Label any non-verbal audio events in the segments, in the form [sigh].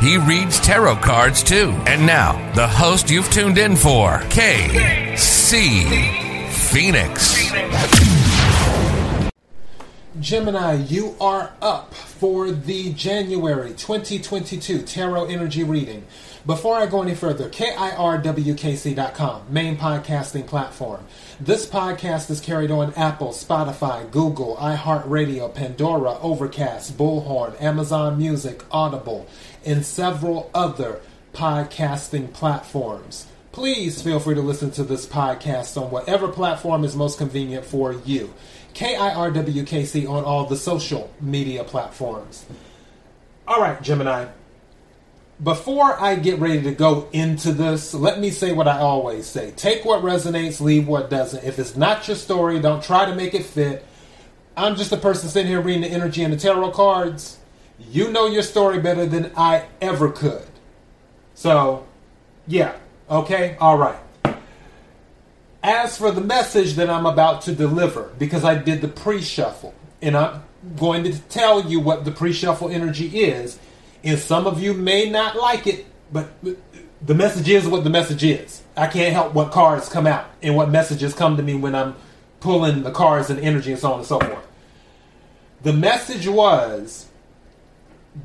He reads tarot cards too. And now, the host you've tuned in for, KC Phoenix. Gemini, you are up for the January 2022 Tarot Energy Reading. Before I go any further, KIRWKC.com, main podcasting platform. This podcast is carried on Apple, Spotify, Google, iHeartRadio, Pandora, Overcast, Bullhorn, Amazon Music, Audible, and several other podcasting platforms. Please feel free to listen to this podcast on whatever platform is most convenient for you. KIRWKC on all the social media platforms. All right, Gemini. Before I get ready to go into this, let me say what I always say. Take what resonates, leave what doesn't. If it's not your story, don't try to make it fit. I'm just a person sitting here reading the energy and the tarot cards. You know your story better than I ever could. So, yeah, okay, all right. As for the message that I'm about to deliver, because I did the pre shuffle, and I'm going to tell you what the pre shuffle energy is, and some of you may not like it, but the message is what the message is. I can't help what cards come out and what messages come to me when I'm pulling the cards and energy and so on and so forth. The message was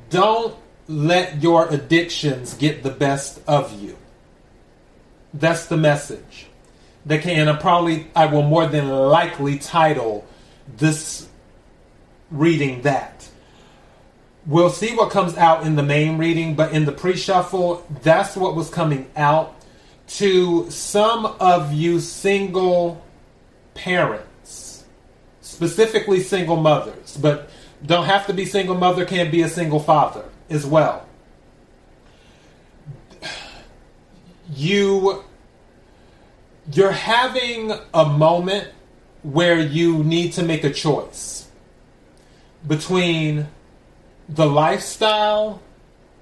don't let your addictions get the best of you. That's the message. That can, and I probably, I will more than likely title this reading that. We'll see what comes out in the main reading, but in the pre shuffle, that's what was coming out to some of you single parents, specifically single mothers, but don't have to be single mother, can be a single father as well. You you're having a moment where you need to make a choice between the lifestyle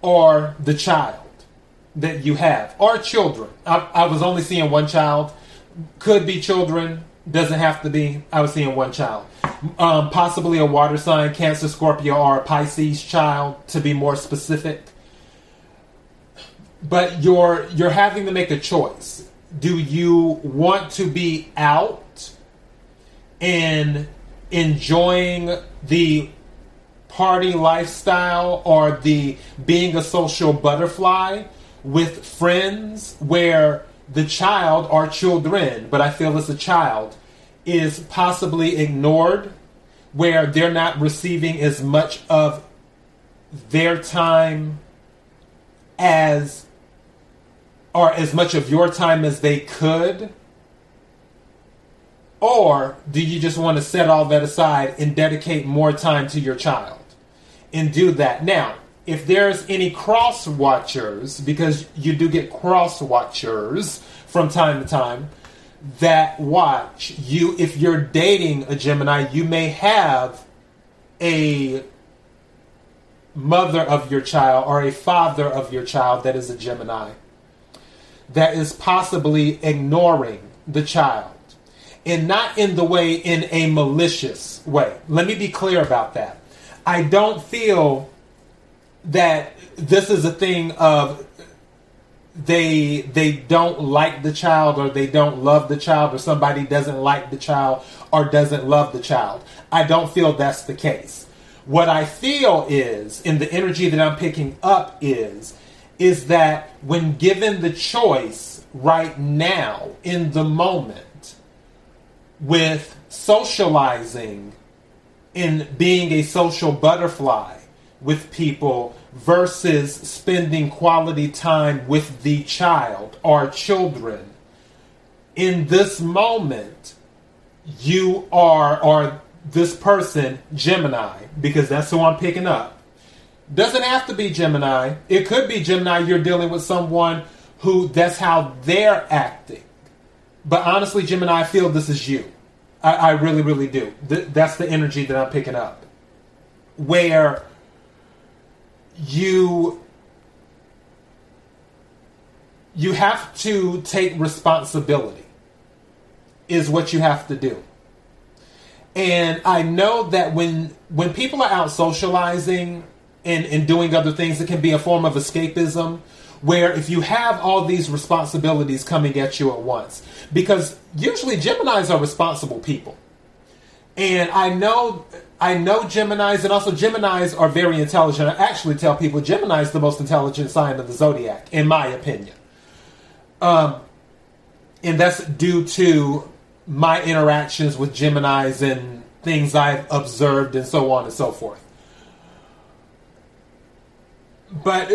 or the child that you have or children. I, I was only seeing one child. Could be children. Doesn't have to be. I was seeing one child. Um, possibly a water sign, Cancer, Scorpio, or a Pisces child, to be more specific. But you're you're having to make a choice. Do you want to be out and enjoying the party lifestyle or the being a social butterfly with friends where the child or children, but I feel it's a child, is possibly ignored, where they're not receiving as much of their time as or as much of your time as they could? Or do you just want to set all that aside and dedicate more time to your child and do that? Now, if there's any cross watchers, because you do get cross watchers from time to time that watch you, if you're dating a Gemini, you may have a mother of your child or a father of your child that is a Gemini that is possibly ignoring the child and not in the way in a malicious way. Let me be clear about that. I don't feel that this is a thing of they they don't like the child or they don't love the child or somebody doesn't like the child or doesn't love the child. I don't feel that's the case. What I feel is in the energy that I'm picking up is is that when given the choice right now in the moment with socializing and being a social butterfly with people versus spending quality time with the child or children in this moment you are or this person gemini because that's who i'm picking up doesn't have to be Gemini. It could be Gemini. You're dealing with someone who that's how they're acting. But honestly, Gemini, I feel this is you. I, I really, really do. Th- that's the energy that I'm picking up. Where you you have to take responsibility is what you have to do. And I know that when when people are out socializing and, and doing other things, it can be a form of escapism where if you have all these responsibilities coming at you at once, because usually Geminis are responsible people. And I know I know Geminis and also Geminis are very intelligent. I actually tell people Gemini is the most intelligent sign of the zodiac, in my opinion. Um, and that's due to my interactions with Geminis and things I've observed and so on and so forth. But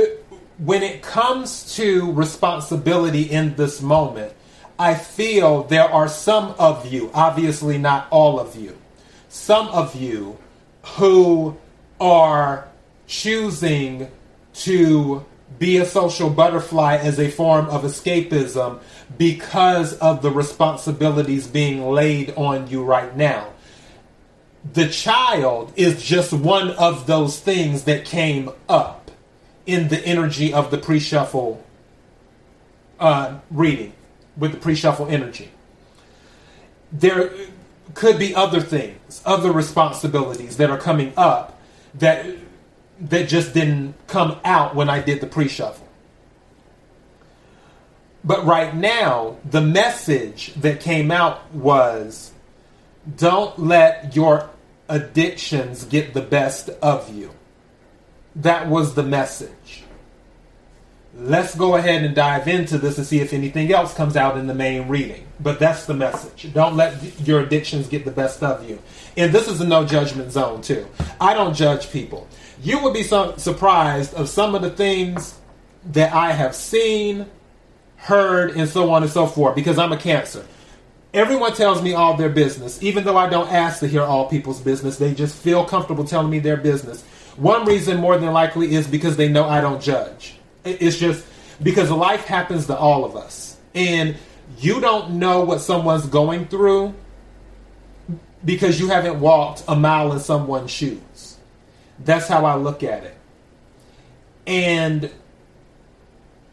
when it comes to responsibility in this moment, I feel there are some of you, obviously not all of you, some of you who are choosing to be a social butterfly as a form of escapism because of the responsibilities being laid on you right now. The child is just one of those things that came up in the energy of the pre shuffle uh, reading, with the pre shuffle energy. There could be other things, other responsibilities that are coming up that that just didn't come out when I did the pre shuffle. But right now, the message that came out was don't let your addictions get the best of you. That was the message. Let's go ahead and dive into this and see if anything else comes out in the main reading. But that's the message. Don't let your addictions get the best of you. And this is a no judgment zone, too. I don't judge people. You would be so surprised of some of the things that I have seen, heard, and so on and so forth because I'm a Cancer. Everyone tells me all their business, even though I don't ask to hear all people's business. They just feel comfortable telling me their business. One reason, more than likely, is because they know I don't judge. It's just because life happens to all of us. And you don't know what someone's going through because you haven't walked a mile in someone's shoes. That's how I look at it. And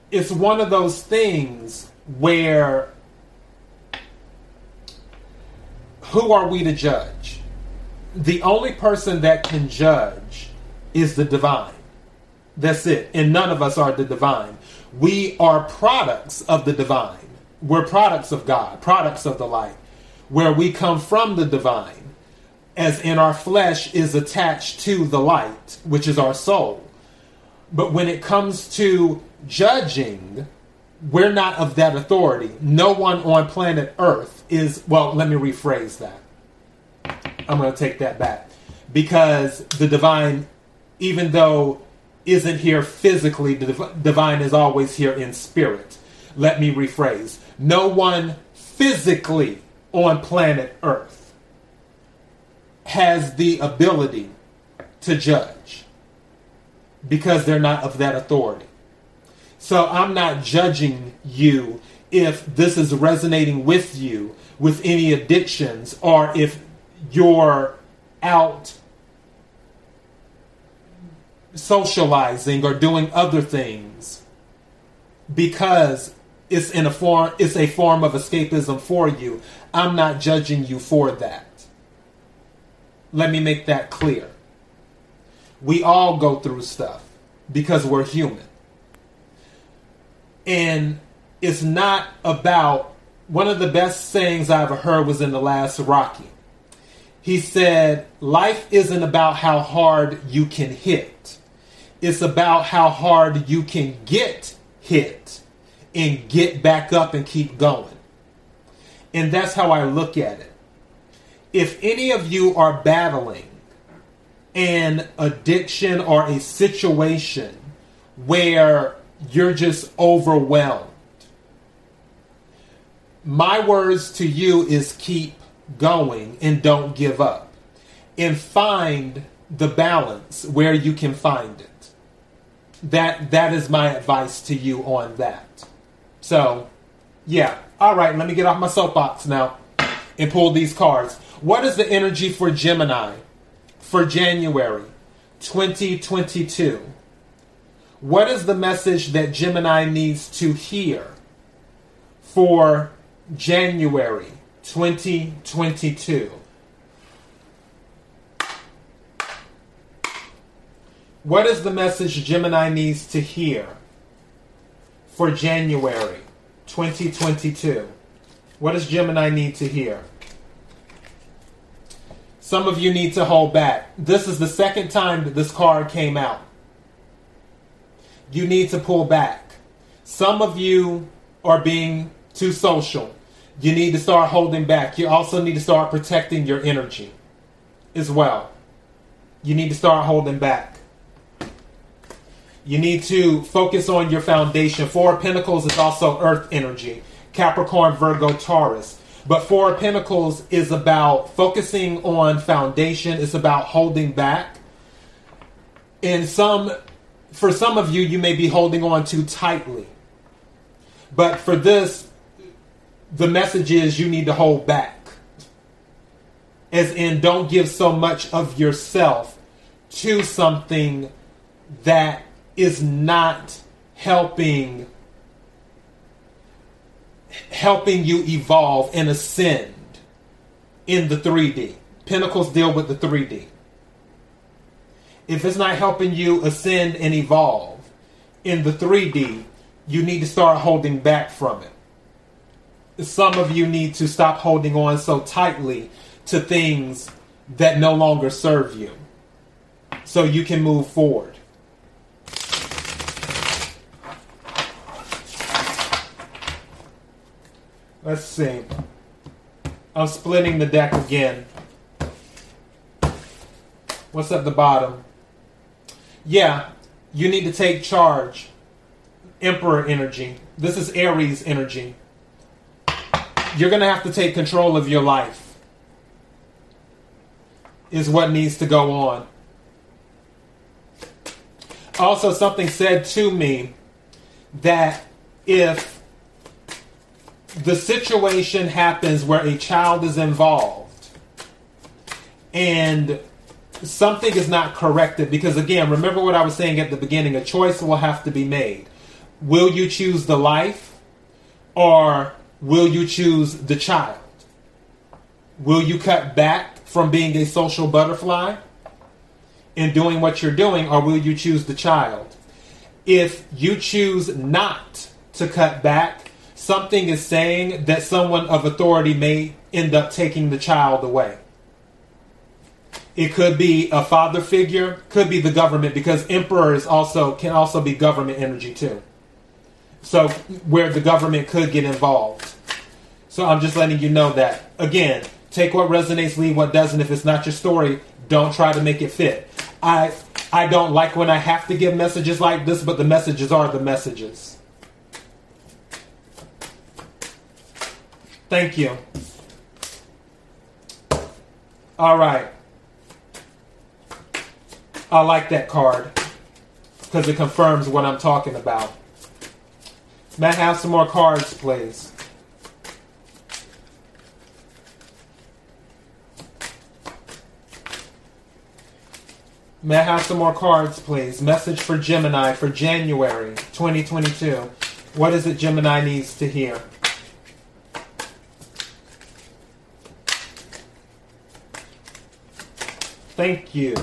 it's one of those things where who are we to judge? The only person that can judge is the divine. That's it. And none of us are the divine. We are products of the divine. We're products of God, products of the light, where we come from the divine, as in our flesh is attached to the light, which is our soul. But when it comes to judging, we're not of that authority. No one on planet Earth is, well, let me rephrase that. I'm going to take that back. Because the divine, even though isn't here physically, the divine is always here in spirit. Let me rephrase. No one physically on planet Earth has the ability to judge because they're not of that authority. So I'm not judging you if this is resonating with you with any addictions or if you're out socializing or doing other things because it's in a form it's a form of escapism for you. I'm not judging you for that. Let me make that clear. We all go through stuff because we're human. And it's not about one of the best sayings I ever heard was in the last Rocky. He said, Life isn't about how hard you can hit, it's about how hard you can get hit and get back up and keep going. And that's how I look at it. If any of you are battling an addiction or a situation where you're just overwhelmed, my words to you is keep going and don't give up. And find the balance where you can find it. That that is my advice to you on that. So, yeah. All right, let me get off my soapbox now and pull these cards. What is the energy for Gemini for January 2022? What is the message that Gemini needs to hear for January 2022? What is the message Gemini needs to hear for January 2022? What does Gemini need to hear? Some of you need to hold back. This is the second time that this card came out. You need to pull back. Some of you are being too social. You need to start holding back. You also need to start protecting your energy as well. You need to start holding back. You need to focus on your foundation. Four of Pentacles is also earth energy Capricorn, Virgo, Taurus. But Four of Pentacles is about focusing on foundation, it's about holding back. And some, for some of you, you may be holding on too tightly. But for this, the message is you need to hold back. As in, don't give so much of yourself to something that is not helping helping you evolve and ascend in the 3D. Pentacles deal with the 3D. If it's not helping you ascend and evolve in the 3D, you need to start holding back from it. Some of you need to stop holding on so tightly to things that no longer serve you so you can move forward. Let's see. I'm splitting the deck again. What's at the bottom? Yeah, you need to take charge. Emperor energy. This is Aries energy. You're going to have to take control of your life, is what needs to go on. Also, something said to me that if the situation happens where a child is involved and something is not corrected. Because again remember what i was saying at the beginning a choice will have to be made. Will you choose the life or will you choose the child? Will you cut back from being a social butterfly and doing what you're doing or will you choose the child? If you choose not to cut back something is saying that someone of authority may end up taking the child away. It could be a father figure, could be the government, because emperor is also can also be government energy too. So where the government could get involved. So I'm just letting you know that again, take what resonates, leave what doesn't. If it's not your story, don't try to make it fit. I I don't like when I have to give messages like this, but the messages are the messages. Thank you. All right. I like that card because it confirms what I'm talking about. May I have some more cards, please? May I have some more cards, please? Message for Gemini for January 2022. What is it Gemini needs to hear? Thank you.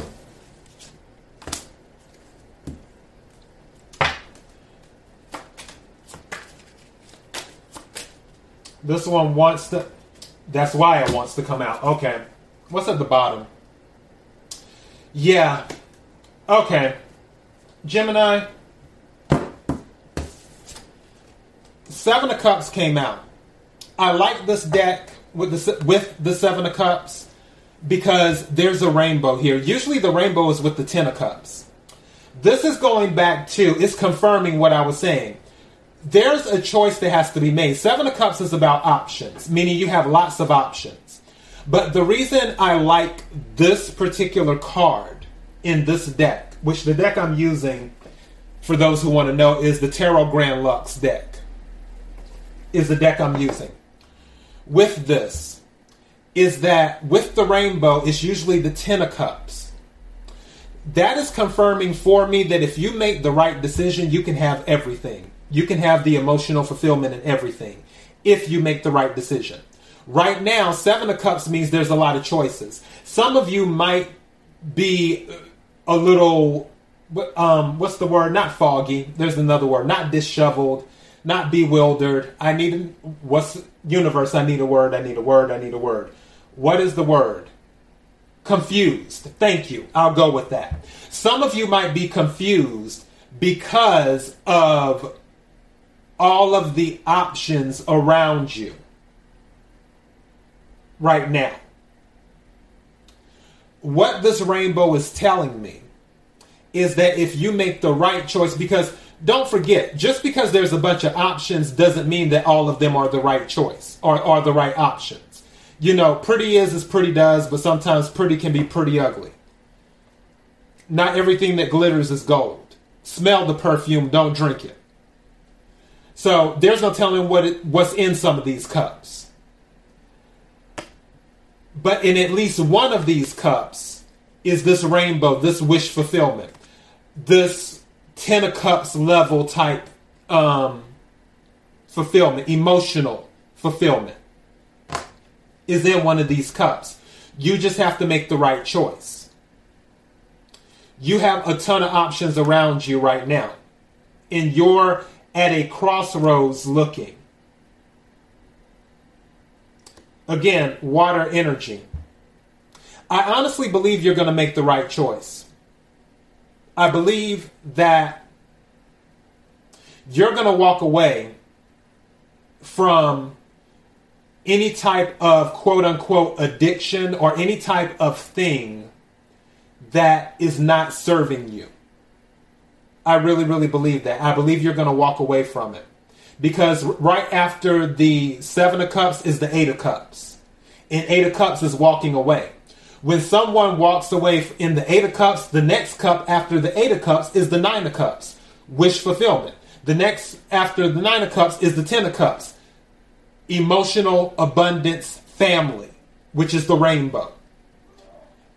This one wants to. That's why it wants to come out. Okay. What's at the bottom? Yeah. Okay. Gemini. Seven of Cups came out. I like this deck with the with the Seven of Cups because there's a rainbow here. Usually the rainbow is with the Ten of Cups. This is going back to, it's confirming what I was saying. There's a choice that has to be made. Seven of Cups is about options, meaning you have lots of options. But the reason I like this particular card in this deck, which the deck I'm using, for those who want to know, is the Tarot Grand Luxe deck. is the deck I'm using. With this, is that with the rainbow, it's usually the Ten of Cups. That is confirming for me that if you make the right decision, you can have everything. You can have the emotional fulfillment and everything if you make the right decision. Right now, Seven of Cups means there's a lot of choices. Some of you might be a little, um, what's the word? Not foggy. There's another word. Not disheveled. Not bewildered. I need what's universe? I need a word. I need a word. I need a word. What is the word? Confused. Thank you. I'll go with that. Some of you might be confused because of all of the options around you right now. What this rainbow is telling me is that if you make the right choice, because don't forget, just because there's a bunch of options doesn't mean that all of them are the right choice or are the right options. You know, pretty is as pretty does, but sometimes pretty can be pretty ugly. Not everything that glitters is gold. Smell the perfume, don't drink it. So there's no telling what it, what's in some of these cups. But in at least one of these cups is this rainbow, this wish fulfillment, this Ten of Cups level type um, fulfillment, emotional fulfillment is in one of these cups. You just have to make the right choice. You have a ton of options around you right now. And you're at a crossroads looking. Again, water energy. I honestly believe you're going to make the right choice. I believe that you're going to walk away from any type of quote unquote addiction or any type of thing that is not serving you. I really, really believe that. I believe you're going to walk away from it. Because right after the seven of cups is the eight of cups. And eight of cups is walking away. When someone walks away in the eight of cups the next cup after the eight of cups is the nine of cups. Wish fulfillment. The next after the nine of cups is the ten of cups emotional abundance family which is the rainbow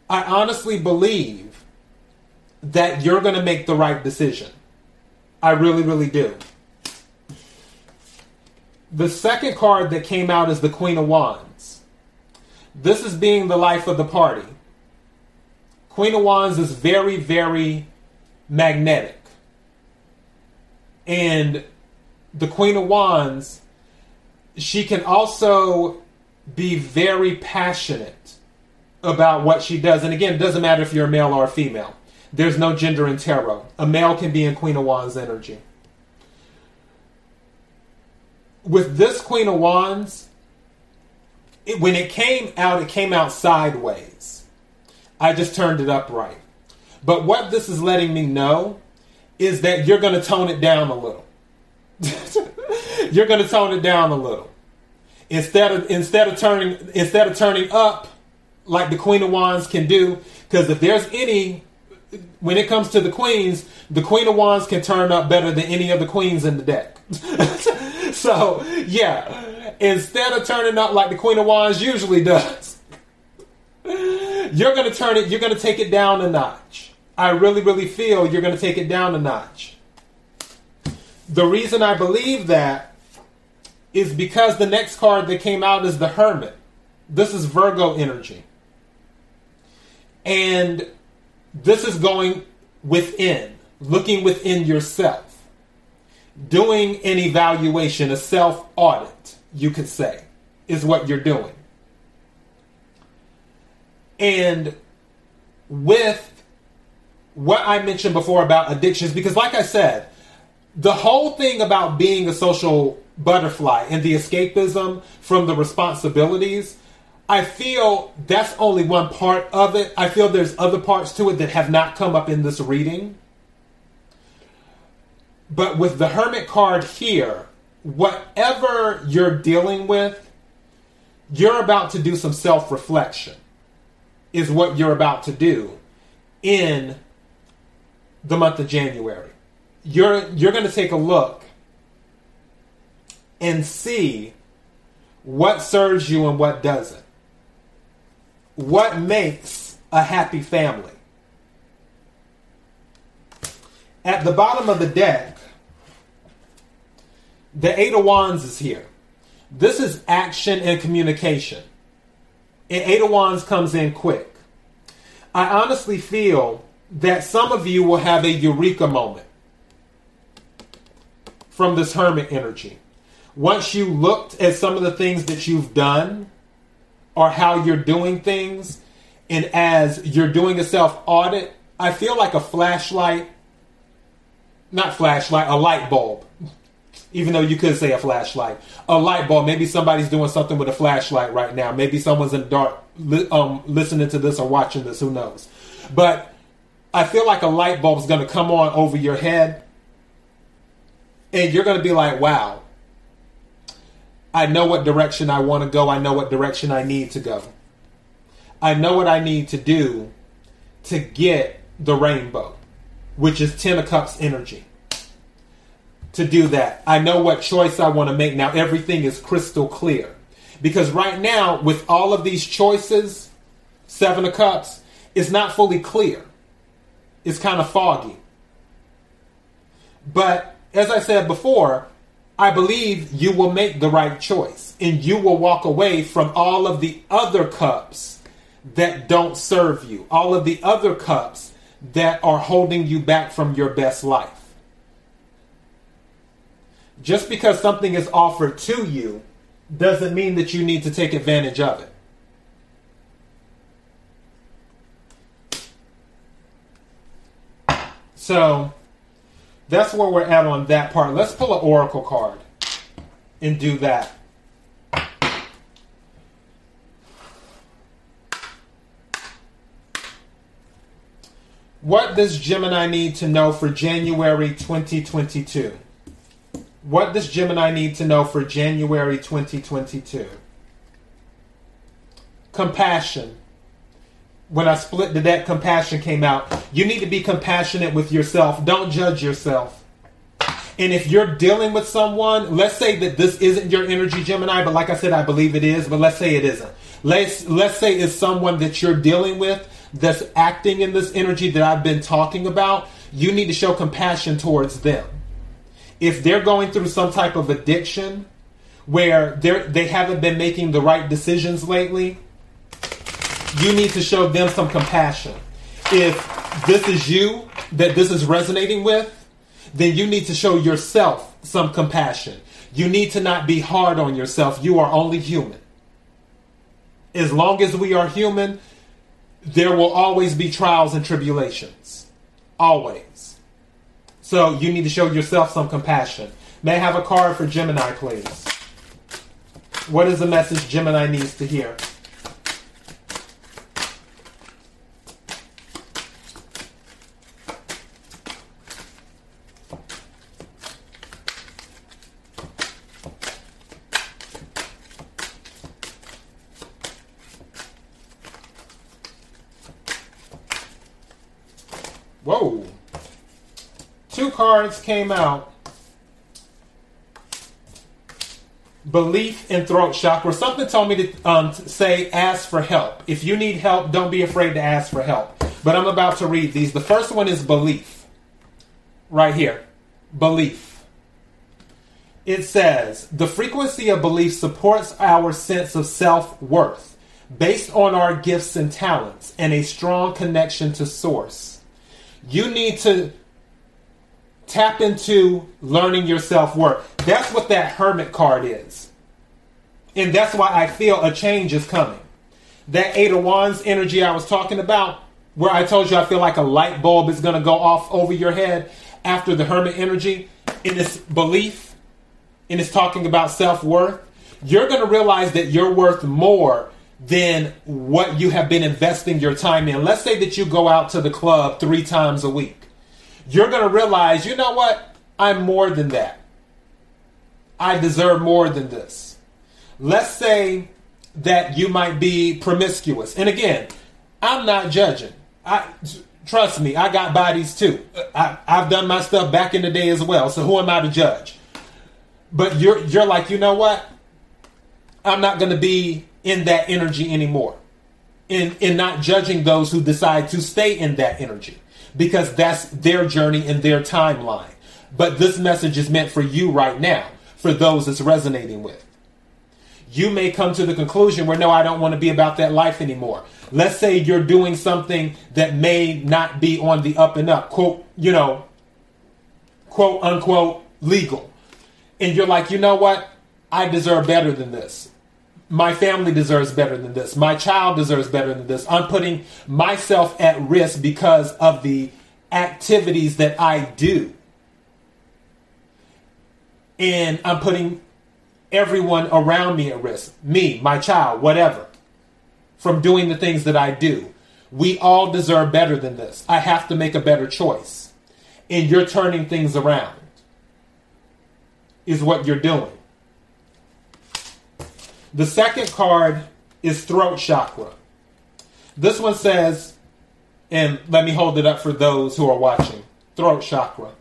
i honestly believe that you're going to make the right decision i really really do the second card that came out is the Queen of Wands. This is being the life of the party. Queen of Wands is very, very magnetic. And the Queen of Wands, she can also be very passionate about what she does. And again, it doesn't matter if you're a male or a female. There's no gender in tarot. A male can be in Queen of Wands energy with this Queen of Wands, it, when it came out, it came out sideways. I just turned it upright. But what this is letting me know is that you're going to tone it down a little. [laughs] [laughs] you're going to tone it down a little. Instead of instead of turning instead of turning up like the Queen of Wands can do, because if there's any when it comes to the queens, the Queen of Wands can turn up better than any of the queens in the deck. [laughs] so, yeah, instead of turning up like the Queen of Wands usually does, [laughs] you're to turn it, you're going to take it down a notch. I really, really feel you're going to take it down a notch. The reason I believe that is because the next card that came out is the Hermit. This is Virgo energy. And this is going within, looking within yourself, doing an evaluation, a self audit, you could say, is what you're doing. And with what I mentioned before about addictions, because like I said, the whole thing about being a social butterfly and the escapism from the responsibilities I feel that's only one part of it. I feel there's other parts to it that have not come up in this reading. But with the Hermit card here, whatever you're dealing with, you're about to do some self reflection, is what you're about to do in the month of January. You're, you're going to take a look and see what serves you and what doesn't. What makes a happy family? At the bottom of the deck, the Eight of Wands is here. This is action and communication. And Eight of Wands comes in quick. I honestly feel that some of you will have a eureka moment from this hermit energy. Once you looked at some of the things that you've done or how you're doing things, and as you're doing a self audit, I feel like a flashlight, not flashlight, a light bulb even though you could say a flashlight, a light bulb. Maybe somebody's doing something with a flashlight right now. Maybe someone's in the dark li- um, listening to this or watching this. Who knows? But I feel like a light bulb is going to come on over your head, and you're going to be like, "Wow, I know what direction I want to go. I know what direction I need to go. I know what I need to do to get the rainbow, which is Ten of Cups energy." to do that. I know what choice I want to make. Now everything is crystal clear. Because right now, with all of these choices, Seven of Cups, it's not fully clear. It's kind of foggy. But as I said before, I believe you will make the right choice and you will walk away from all of the other cups that don't serve you, all of the other cups that are holding you back from your best life just because something is offered to you doesn't mean that you need to take advantage of it. So that's where we're at on that part. Let's pull an oracle card and do that. What does Gemini need to know for January 2022? What does Gemini need to know for January 2022? Compassion. When I split the deck, compassion came out. You need to be compassionate with yourself. Don't judge yourself. And if you're dealing with someone, let's say that this isn't your energy, Gemini, but like I said, I believe it is, but let's say it isn't. Let's, let's say it's someone that you're dealing with that's acting in this energy that I've been talking about. You need to show compassion towards them if they're going through some type of addiction where they they haven't been making the right decisions lately, you need to show them some compassion. If this is you that this is resonating with, then you need to show yourself some compassion. You need to not be hard on yourself. You are only human. As long as we are human, there will always be trials and tribulations. Always. So you need to show yourself some compassion. May I have a card for Gemini, please? What is the message Gemini needs to hear? Came out belief and throat chakra. Something told me to, um, say ask for help. If you need help, don't be afraid to ask for help. But I'm about to read these. The first one is belief. Right here. Belief. It says the frequency of belief supports our sense of self worth based on our gifts and talents and a strong connection to source. You need to Tap into learning your self worth. That's what that hermit card is. And that's why I feel a change is coming. That Eight of Wands energy I was talking about, where I told you I feel like a light bulb is going to go off over your head after the hermit energy, in this belief, in this talking about self worth, you're going to realize that you're worth more than what you have been investing your time in. Let's say that you go out to the club three times a week you're going to realize, you know what? I'm more than that. I deserve more than this. Let's say that you might be promiscuous. And again, I'm not judging. I trust me, I got bodies too. I, I've done my stuff back in the day as well. So who am I to judge? But you're you're like, you know what? I'm not going to be in that energy anymore. In in not judging those who decide to stay in that energy because that's their journey and their timeline. But this message is meant for you right now, for those it's resonating with. You may come to the conclusion where no, I don't want to be about that life anymore. Let's say you're doing something that may not be on the up and up, quote, you know, quote unquote legal. And you're like, you know what? I deserve better than this. My family deserves better than this. My child deserves better than this. I'm putting myself at risk because of the activities that I do. And I'm putting everyone around me at risk. Me, my child, whatever. From doing the things that I do. We all deserve better than this. I have to make a better choice. And you're turning things around, is what you're doing. The second card is throat chakra. This one says, and let me hold it up for those who are watching throat chakra.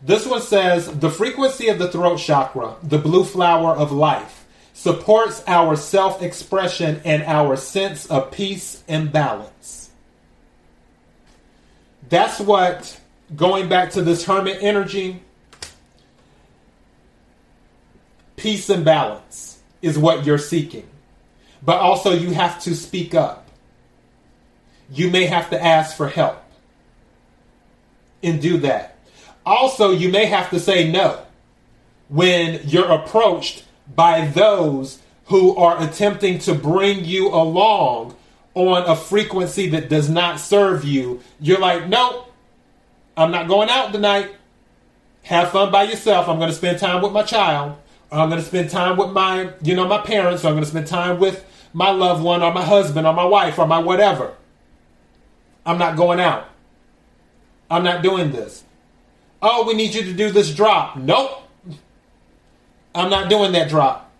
This one says the frequency of the throat chakra, the blue flower of life, supports our self expression and our sense of peace and balance. That's what, going back to this hermit energy, peace and balance is what you're seeking. But also, you have to speak up. You may have to ask for help and do that. Also, you may have to say no when you're approached by those who are attempting to bring you along on a frequency that does not serve you. You're like, nope, I'm not going out tonight. Have fun by yourself. I'm going to spend time with my child. I'm going to spend time with my, you know, my parents. Or I'm going to spend time with my loved one or my husband or my wife or my whatever. I'm not going out. I'm not doing this. Oh, we need you to do this drop. Nope. I'm not doing that drop.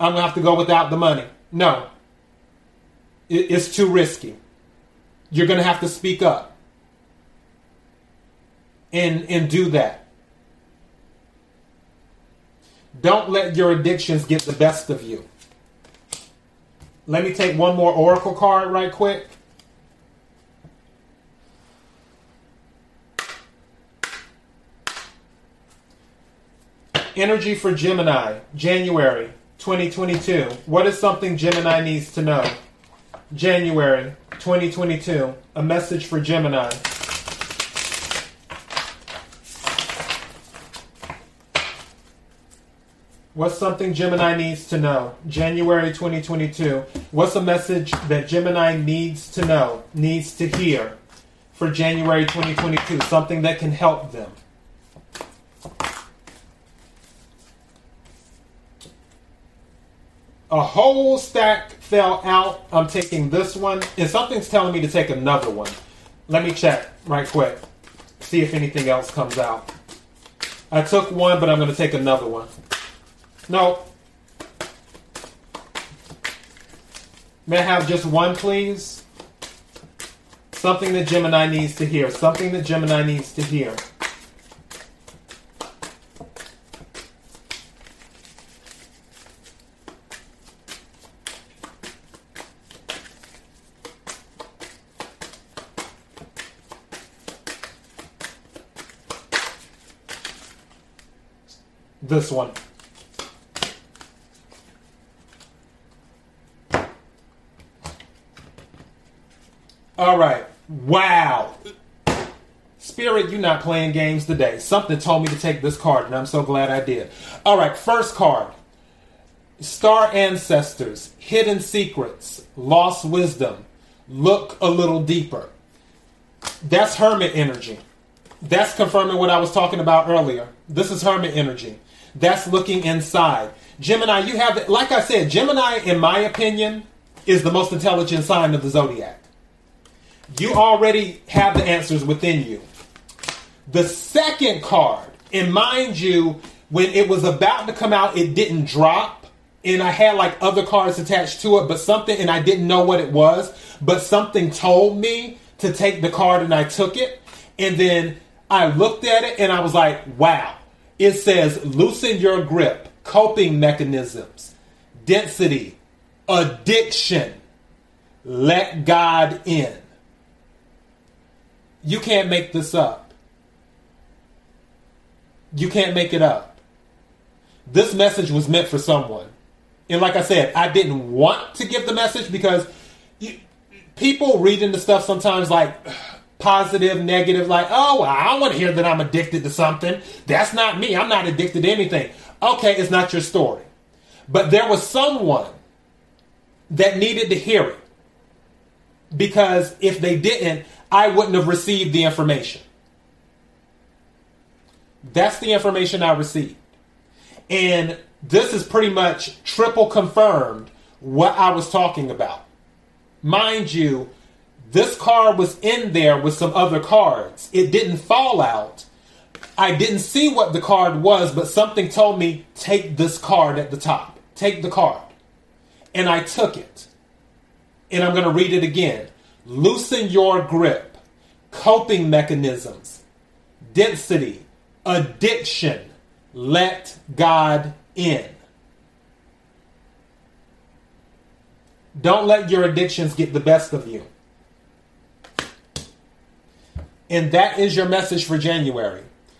I'm going to have to go without the money. No. It's too risky. You're going to have to speak up and, and do that. Don't let your addictions get the best of you. Let me take one more oracle card right quick. Energy for Gemini, January 2022. What is something Gemini needs to know? January 2022. A message for Gemini. What's something Gemini needs to know? January 2022. What's a message that Gemini needs to know, needs to hear for January 2022? Something that can help them. A whole stack fell out. I'm taking this one, and something's telling me to take another one. Let me check right quick, see if anything else comes out. I took one, but I'm going to take another one. No. May I have just one, please? Something that Gemini needs to hear. Something that Gemini needs to hear. This one. All right. Wow. Spirit, you're not playing games today. Something told me to take this card, and I'm so glad I did. All right, first card Star Ancestors, Hidden Secrets, Lost Wisdom, Look a Little Deeper. That's Hermit energy. That's confirming what I was talking about earlier. This is Hermit energy. That's looking inside. Gemini, you have, like I said, Gemini, in my opinion, is the most intelligent sign of the zodiac. You already have the answers within you. The second card, and mind you, when it was about to come out, it didn't drop. And I had like other cards attached to it, but something, and I didn't know what it was, but something told me to take the card and I took it. And then I looked at it and I was like, wow. It says loosen your grip, coping mechanisms, density, addiction, let God in. You can't make this up. You can't make it up. This message was meant for someone. And like I said, I didn't want to give the message because you, people reading the stuff sometimes like [sighs] positive, negative, like, oh, I don't want to hear that I'm addicted to something. That's not me. I'm not addicted to anything. Okay, it's not your story. But there was someone that needed to hear it. Because if they didn't, I wouldn't have received the information. That's the information I received. And this is pretty much triple confirmed what I was talking about. Mind you, this card was in there with some other cards. It didn't fall out. I didn't see what the card was, but something told me take this card at the top. Take the card. And I took it. And I'm going to read it again. Loosen your grip, coping mechanisms, density, addiction, let God in. Don't let your addictions get the best of you. And that is your message for January.